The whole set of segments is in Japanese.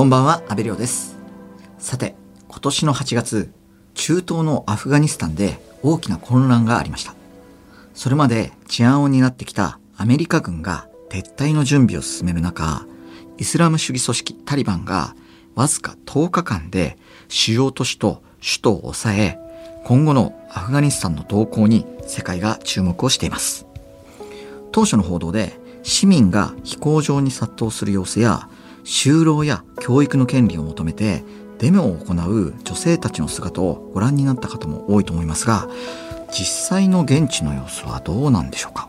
こんばんは、安倍亮です。さて、今年の8月、中東のアフガニスタンで大きな混乱がありました。それまで治安を担ってきたアメリカ軍が撤退の準備を進める中、イスラム主義組織タリバンがわずか10日間で主要都市と首都を抑え、今後のアフガニスタンの動向に世界が注目をしています。当初の報道で市民が飛行場に殺到する様子や就労や教育の権利を求めてデモを行う女性たちの姿をご覧になった方も多いと思いますが実際の現地の様子はどうなんでしょうか？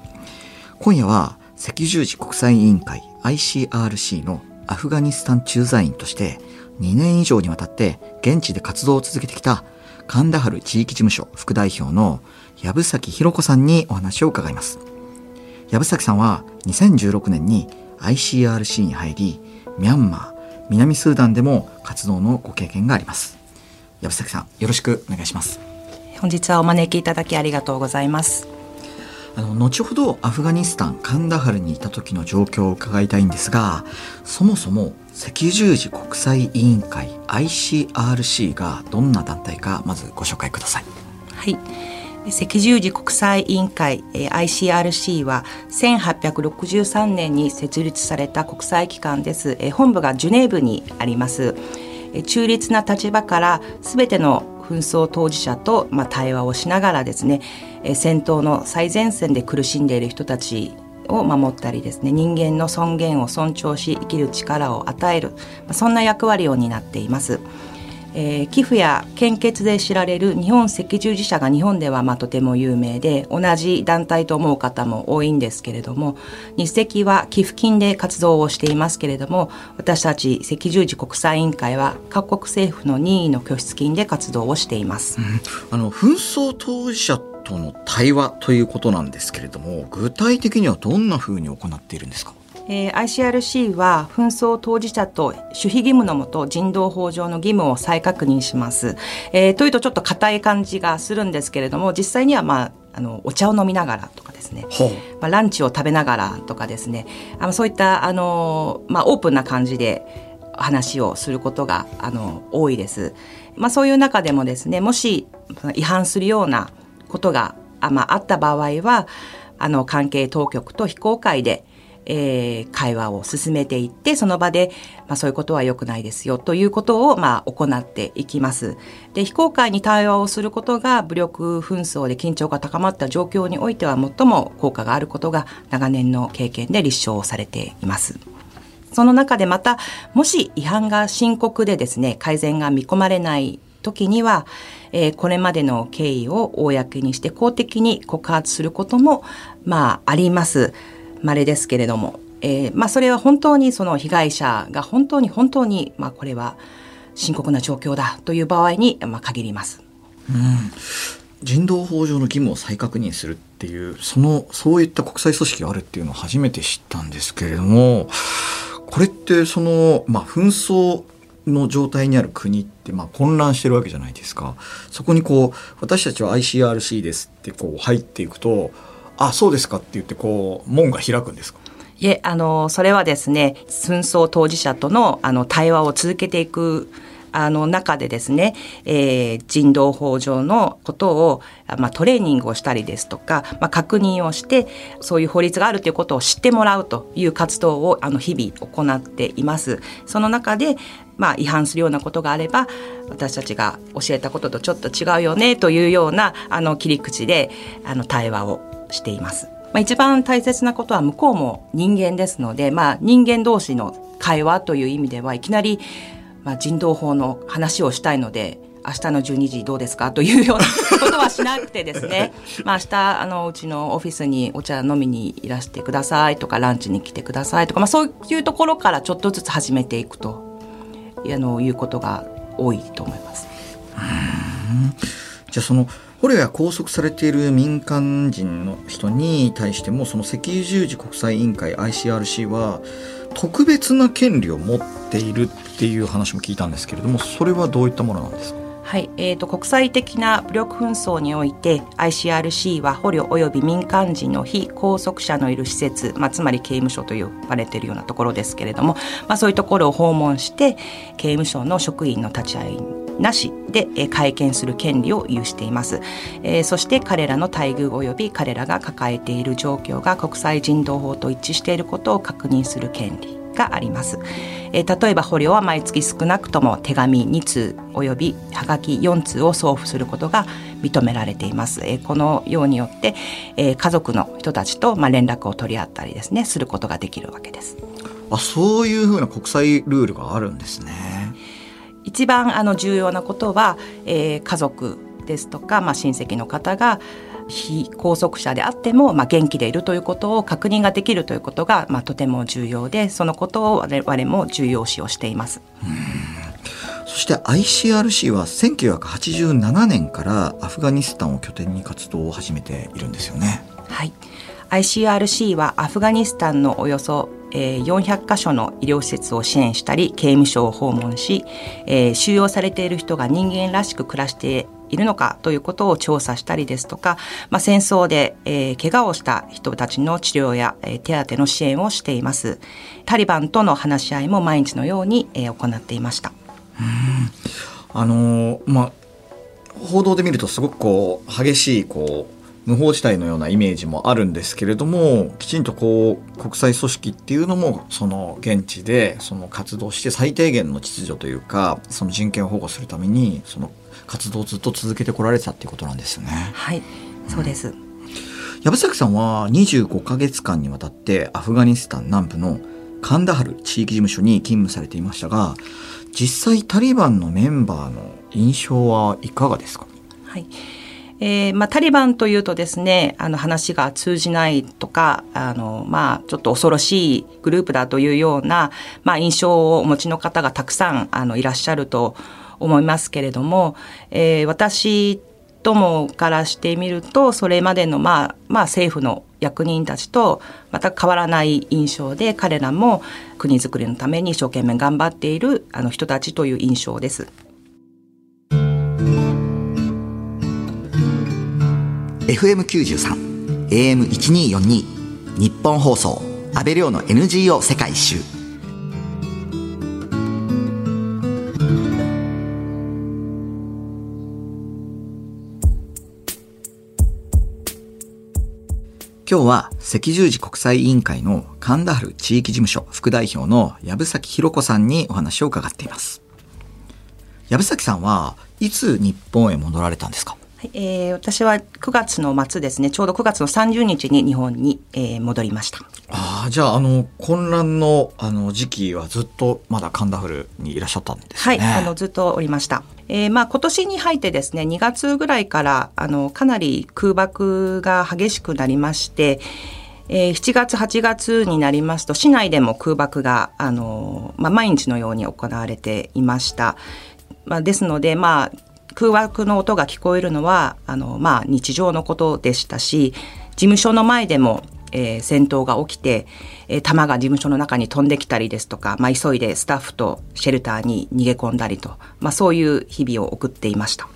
今夜は赤十字国際委員会 ICRC のアフガニスタン駐在員として2年以上にわたって現地で活動を続けてきたカンダハル地域事務所副代表の藪崎弘子さんにお話を伺います。藪崎さんは2016年に ICRC に入りミャンマー南スーダンでも活動のご経験があります。藪崎さんよろしくお願いします。本日はお招きいただきありがとうございます。あの後ほどアフガニスタンカンダハルにいた時の状況を伺いたいんですがそもそも赤十字国際委員会 ICRC がどんな団体かまずご紹介ください。はい赤十字国際委員会 ICRC は1863年に設立された国際機関です本部がジュネーブにあります中立な立場から全ての紛争当事者と、まあ、対話をしながらですね戦闘の最前線で苦しんでいる人たちを守ったりですね人間の尊厳を尊重し生きる力を与えるそんな役割を担っています。えー、寄付や献血で知られる日本赤十字社が日本ではまあとても有名で同じ団体と思う方も多いんですけれども日赤は寄付金で活動をしていますけれども私たち赤十字国際委員会は各国政府の任意の拠出金で活動をしています、うん、あの紛争当事者との対話ということなんですけれども具体的にはどんなふうに行っているんですか？えー、ICRC は紛争当事者と守秘義務のもと人道法上の義務を再確認します。えー、というとちょっと硬い感じがするんですけれども実際にはまああのお茶を飲みながらとかですね、まあ、ランチを食べながらとかですねあのそういったあの、まあ、オープンな感じで話をすることがあの多いです。まあ、そういう中でもですねもし違反するようなことがあ,、まあ、あった場合はあの関係当局と非公開でえー、会話を進めていってその場で、まあ、そういうことは良くないですよということを、まあ、行っていきます。で非公開に対話をすることが武力紛争で緊張が高まった状況においては最も効果があることが長年の経験で立証されています。その中でまたもし違反が深刻でですね改善が見込まれない時には、えー、これまでの経緯を公にして公的に告発することもまああります。稀ですけれども、えー、まあ、それは本当にその被害者が本当に本当に、まあ、これは深刻な状況だという場合に、まあ、限ります。うん人道法上の義務を再確認するっていうそのそういった国際組織があるっていうのを初めて知ったんですけれどもこれってその、まあ、紛争の状態にある国ってまあ混乱してるわけじゃないですかそこにこう私たちは ICRC ですってこう入っていくとあそうですかって言ってこう門が開くんですか？いえあのそれはですね紛争当事者とのあの対話を続けていくあの中でですね、えー、人道法上のことを、まあ、トレーニングをしたりですとか、まあ、確認をしてそういう法律があるということを知ってもらうという活動をあの日々行っています。その中でまあ、違反するようなことがあれば私たちが教えたこととちょっと違うよねというようなあの切り口であの対話をしています。まあ、一番大切なことは向こうも人間ですので、まあ、人間同士の会話という意味ではいきなり、まあ、人道法の話をしたいので明日の12時どうですかというようなことはしなくてですね、まあ、明日あのうちのオフィスにお茶飲みにいらしてくださいとかランチに来てくださいとか、まあ、そういうところからちょっとずつ始めていくとあのいうことが多いと思います。じゃあその捕虜や拘束されている民間人の人に対してもその赤十字国際委員会 ICRC は特別な権利を持っているっていう話も聞いたんですけれどもそれはどういったものなんですか？はい、えーと、国際的な武力紛争において ICRC は捕虜及び民間人の非拘束者のいる施設、まあ、つまり刑務所と呼ばれているようなところですけれども、まあ、そういうところを訪問して刑務所の職員の立ち会いなしで、えー、会見する権利を有しています、えー、そして彼らの待遇及び彼らが抱えている状況が国際人道法と一致していることを確認する権利。があります、えー、例えば捕虜は毎月少なくとも手紙2通およびはがき4通を送付することが認められています、えー、このようによって、えー、家族の人たちとまあ連絡を取り合ったりですねすることができるわけです。あそういうふうな国際ルールがあるんですね。一番あの重要なことは、えー、家族ですとか、まあ、親戚の方が非拘束者であっても、まあ、元気でいるということを確認ができるということが、まあ、とても重要でそのことを我々も重要視をしています。そして ICRC は1987年からアフガニスタンを拠点に活動を始めているんですよね。はい ICRC はアフガニスタンのおよそ400カ所の医療施設を支援したり刑務所を訪問し、えー、収容されている人が人間らしく暮らしているのかということを調査したりですとか、まあ、戦争で、えー、怪我をした人たちの治療や、えー、手当の支援をしています。タリバンとの話し合いも毎日のように、えー、行っていました。あのー、まあ報道で見るとすごくこう激しいこう無法地帯のようなイメージもあるんですけれどもきちんとこう国際組織っていうのもその現地でその活動して最低限の秩序というかその人権を保護するためにその活動をずっと続けてこられてたっていうことなんですよね。はい。そうです、うん、藪崎さんは25か月間にわたってアフガニスタン南部のカンダハル地域事務所に勤務されていましたが実際タリバンのメンバーの印象はいかがですか？はい。えー、まあ、タリバンというとですね、あの話が通じないとか、あの、まあ、ちょっと恐ろしいグループだというような、まあ、印象をお持ちの方がたくさん、あの、いらっしゃると思います思いますけれども、えー、私どもからしてみると、それまでの、まあ、まあ、政府の役人たちとまた変わらない印象で、彼らも国づくりのために一生懸命頑張っているあの人たちという印象です。FM93 AM1242 日本放送安倍亮の NGO 世界一周今日は赤十字国際委員会の神田春地域事務所副代表の藪崎弘子さんにお話を伺っています。藪崎さんはいつ日本へ戻られたんですか？えー、私は9月の末ですね。ちょうど9月の30日に日本に、えー、戻りました。ああじゃああの混乱のあの時期はずっとまだカンダフルにいらっしゃったんですね。はいあのずっとおりました、えー、まあ今年に入ってですね2月ぐらいからあのかなり空爆が激しくなりましてえー、7月8月になりますと市内でも空爆が、あのまあ、毎日のように行われていました。まあ、ですので、まあ、空爆の音が聞こえるのはあの、まあ、日常のことでしたし事務所の前でも、えー、戦闘が起きて、えー、弾が事務所の中に飛んできたりですとか、まあ、急いでスタッフとシェルターに逃げ込んだりと、まあ、そういう日々を送っていました。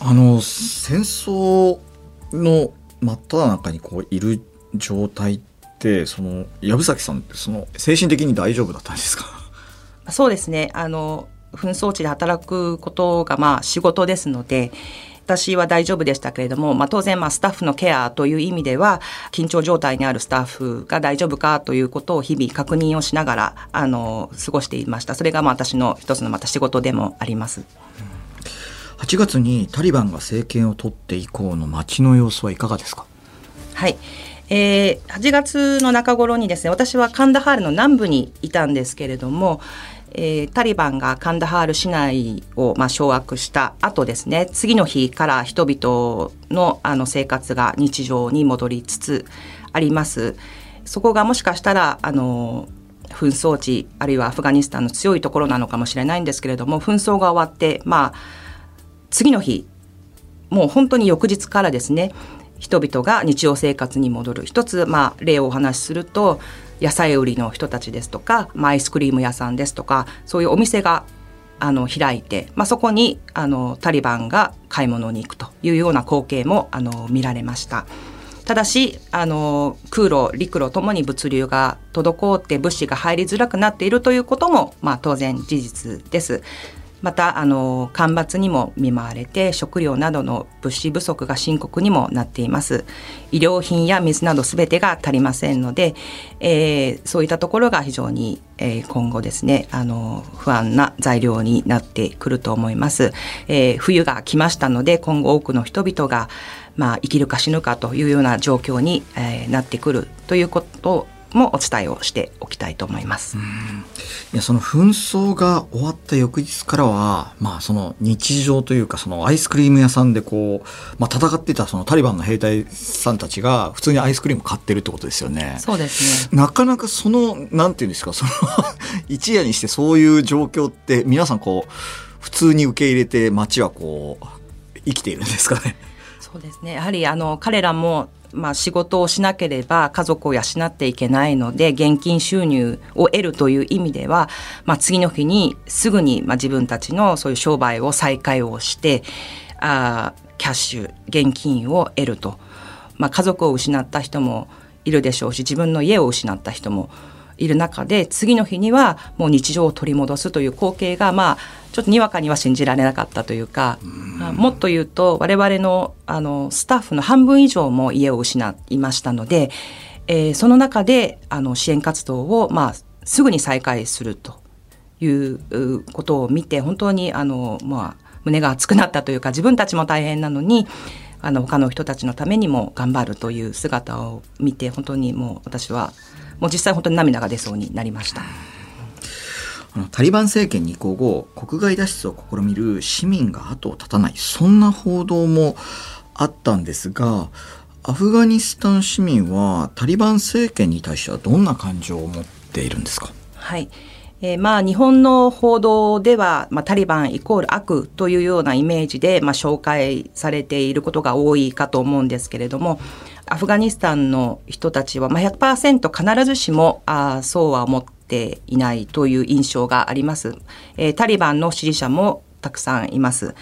あの戦争の真っ只中にこういる状態ってその藪崎さんってその精神的に大丈夫だったんですか？そうですねあの紛争地で働くことがまあ仕事ですので私は大丈夫でしたけれども、まあ、当然まあスタッフのケアという意味では緊張状態にあるスタッフが大丈夫かということを日々確認をしながらあの過ごしていました。それがまあ私の一つのまた仕事でもあります。8月にタリバンが政権を取って以降の街の様子はいかがですか？はい。えー、8月の中頃にですね私はカンダハールの南部にいたんですけれども、えー、タリバンがカンダハール市内を、まあ、掌握した後ですね次の日から人々のあの生活が日常に戻りつつあります。そこがもしかしたらあの紛争地あるいはアフガニスタンの強いところなのかもしれないんですけれども紛争が終わってまあ次の日もう本当に翌日からですね人々が日常生活に戻る一つ、まあ、例をお話しすると野菜売りの人たちですとか、まあ、アイスクリーム屋さんですとかそういうお店があの開いて、まあ、そこにあのタリバンが買い物に行くというような光景もあの見られました。ただしあの空路陸路ともに物流が滞って物資が入りづらくなっているということも、まあ、当然事実です。またあの干ばつにも見舞われて食料などの物資不足が深刻にもなっています。医療品や水などすべてが足りませんので、えー、そういったところが非常に、えー、今後ですねあの不安な材料になってくると思います、えー、冬が来ましたので今後多くの人々がまあ、生きるか死ぬかというような状況に、えー、なってくるということもお伝えをしておきたいと思います。いやその紛争が終わった翌日からは、まあ、その日常というかそのアイスクリーム屋さんでこう、まあ、戦ってたそのタリバンの兵隊さんたちが普通にアイスクリーム買ってるってことですよね。そうですねなかなかそのなんていうんですかその一夜にしてそういう状況って皆さんこう普通に受け入れて街はこう生きているんですかね。そうですね。やはりあの彼らもまあ、仕事をしなければ家族を養っていけないので現金収入を得るという意味では、まあ、次の日にすぐに、まあ、自分たちのそういう商売を再開をしてあキャッシュ現金を得ると、まあ、家族を失った人もいるでしょうし自分の家を失った人もいる中で次の日にはもう日常を取り戻すという光景がまあちょっとにわかには信じられなかったというか、もっと言うと我々のあのスタッフの半分以上も家を失いましたので、えー、その中であの支援活動を、まあ、すぐに再開するということを見て本当にあの、まあ、胸が熱くなったというか自分たちも大変なのにあの他の人たちのためにも頑張るという姿を見て本当にもう私はもう実際本当に涙が出そうになりました。タリバン政権に移行後国外脱出を試みる市民が後を絶たないそんな報道もあったんですがアフガニスタン市民はタリバン政権に対してはどんな感情を持っているんですか？はいえー、まあ日本の報道では、まあ、タリバンイコール悪というようなイメージで、まあ、紹介されていることが多いかと思うんですけれどもアフガニスタンの人たちは、まあ100%必ずしもあそうは思っていないという印象があります。えー、タリバンの支持者もたくさんいます。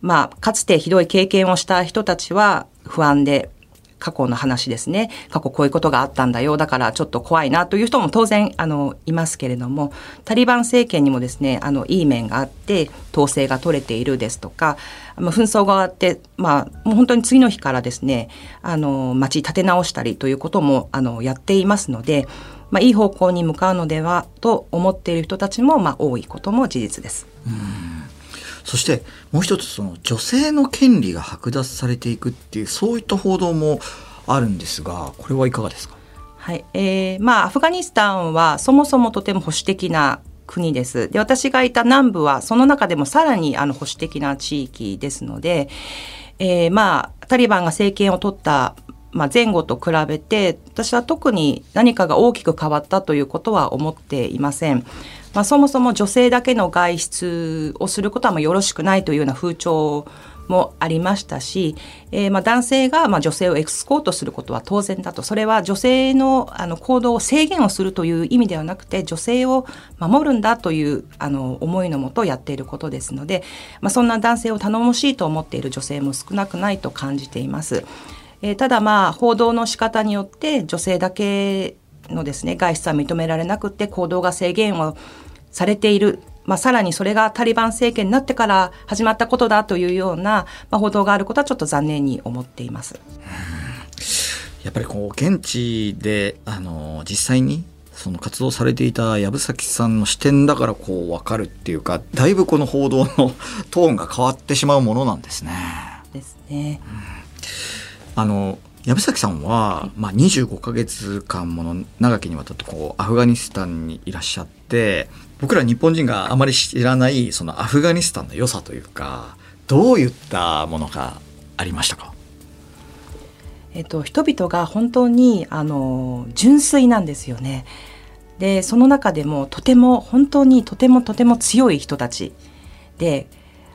まあ、かつてひどい経験をした人たちは不安で過去の話ですね。過去こういうことがあったんだよ。だからちょっと怖いなという人も当然、あの、いますけれども、タリバン政権にもですね、あの、いい面があって、統制が取れているですとか、まあ、紛争があって、まあ、もう本当に次の日からですね、あの、町立て直したりということも、あの、やっていますので、まあ、いい方向に向かうのではと思っている人たちも、まあ、多いことも事実です。そしてもう一つその女性の権利が剥奪されていくっていうそういった報道もあるんですがこれはいかがですか？はいえーまあ、アフガニスタンはそもそもとても保守的な国です。で私がいた南部はその中でもさらにあの保守的な地域ですので、えー、まあタリバンが政権を取ったまあ、前後と比べて私は特に何かが大きく変わったということは思っていません。まあ、そもそも女性だけの外出をすることはよろしくないというような風潮もありましたし、えー、まあ男性がまあ女性をエクスコートすることは当然だとそれは女性のあの行動を制限をするという意味ではなくて女性を守るんだというあの思いのもとやっていることですので、まあ、そんな男性を頼もしいと思っている女性も少なくないと感じています。えー、ただまあ報道の仕方によって女性だけのですね外出は認められなくて行動が制限をされているまあ、さらにそれがタリバン政権になってから始まったことだというような、まあ、報道があることはちょっと残念に思っています。やっぱりこう現地であの実際にその活動されていた藪崎さんの視点だからこう分かるっていうかだいぶこの報道の トーンが変わってしまうものなんですね。ですね。うんあの藪崎さんは、まあ、25か月間もの長きにわたってこうアフガニスタンにいらっしゃって僕ら日本人があまり知らないそのアフガニスタンの良さというかどういったものがありましたか？えっと、人々が本当にあの純粋なんですよね。でその中でもとても本当にとてもとても強い人たちで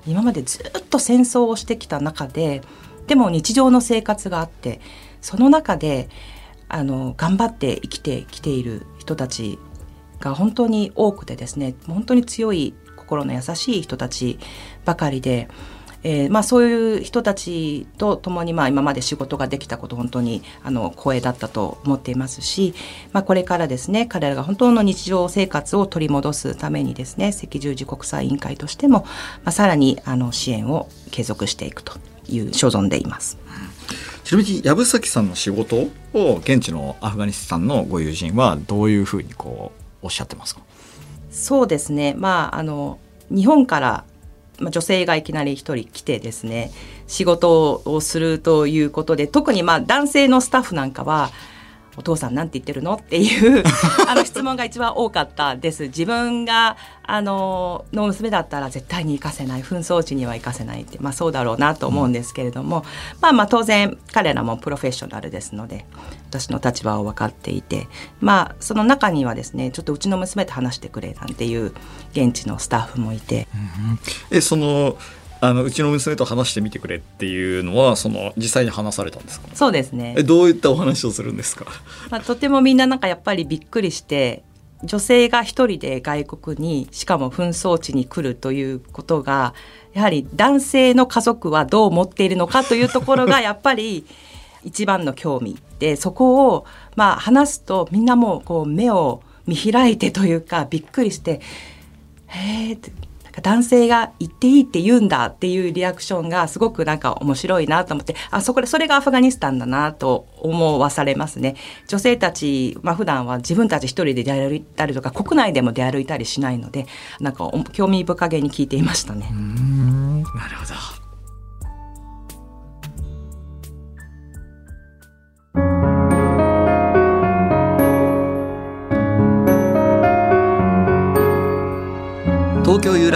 今までずっと戦争をしてきた中ででも日常の生活があってその中であの頑張って生きてきている人たちが本当に多くてですね本当に強い心の優しい人たちばかりで。えーまあ、そういう人たちと共にまあ今まで仕事ができたこと本当にあの光栄だったと思っていますし、まあ、これからですね彼らが本当の日常生活を取り戻すためにですね赤十字国際委員会としても、まあ、さらにあの支援を継続していくという所存でいます。ちなみに藪崎さんの仕事を現地のアフガニスタンのご友人はどういうふうにこうおっしゃってますか？そうですねまああの日本からまあ、女性がいきなり一人来てですね仕事をするということで特にまあ男性のスタッフなんかはお父さんなんて言ってるの？っていう あの質問が一番多かったです。自分があのの娘だったら絶対に行かせない紛争地には行かせないってまあそうだろうなと思うんですけれども、うん、まあまあ当然彼らもプロフェッショナルですので私の立場を分かっていてまあその中にはですねちょっとうちの娘と話してくれなんていう現地のスタッフもいて。うん、えそのあのうちの娘と話してみてくれっていうのはその実際に話されたんですか？そうですね。えどういったお話をするんですか、まあ、とてもみんななんかやっぱりびっくりして女性が一人で外国にしかも紛争地に来るということがやはり男性の家族はどう思っているのかというところが やっぱり一番の興味。でそこをまあ話すとみんなもうこう目を見開いてというかびっくりして「へえ」って男性が行っていいって言うんだっていうリアクションがすごくなんか面白いなと思ってあそこでそれがアフガニスタンだなと思わされますね女性たち、まあ普段は自分たち一人で出歩いたりとか国内でも出歩いたりしないのでなんか興味深げに聞いていましたね。なるほど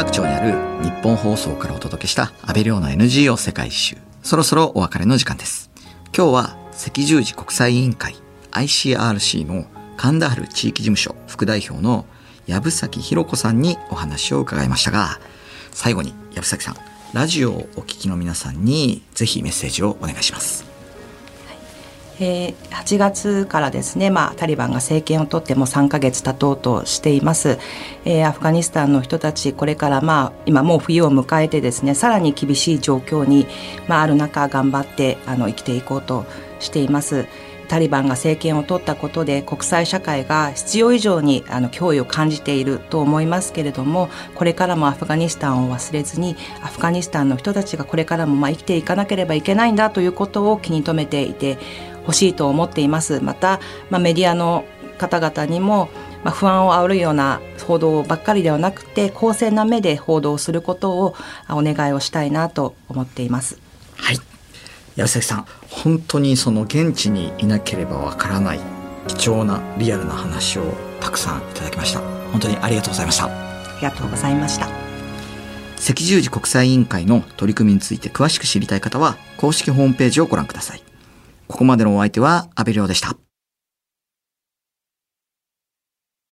楽町にある日本放送からお届けした安倍亮の NGO 世界一周。そろそろお別れの時間です。今日は赤十字国際委員会 ICRC の神田原地域事務所副代表の藪崎弘子さんにお話を伺いましたが、最後に藪崎さん、ラジオをお聞きの皆さんにぜひメッセージをお願いします。えー、8月からですね、まあ、タリバンが政権を取っても3か月経とうとしています、えー、アフガニスタンの人たちこれから、まあ、今もう冬を迎えてですねさらに厳しい状況に、まあ、ある中頑張ってあの生きていこうとしています。タリバンが政権を取ったことで国際社会が必要以上にあの脅威を感じていると思いますけれどもこれからもアフガニスタンを忘れずにアフガニスタンの人たちがこれからもまあ生きていかなければいけないんだということを気に留めていてほしいと思っています。また、まあ、メディアの方々にもまあ、不安を煽るような報道ばっかりではなくて公正な目で報道することをお願いをしたいなと思っています。はい。矢崎さん本当にその現地にいなければわからない貴重なリアルな話をたくさんいただきました。本当にありがとうございました。ありがとうございました。赤十字国際委員会の取り組みについて詳しく知りたい方は公式ホームページをご覧くださいここまでのお相手は阿部亮でした。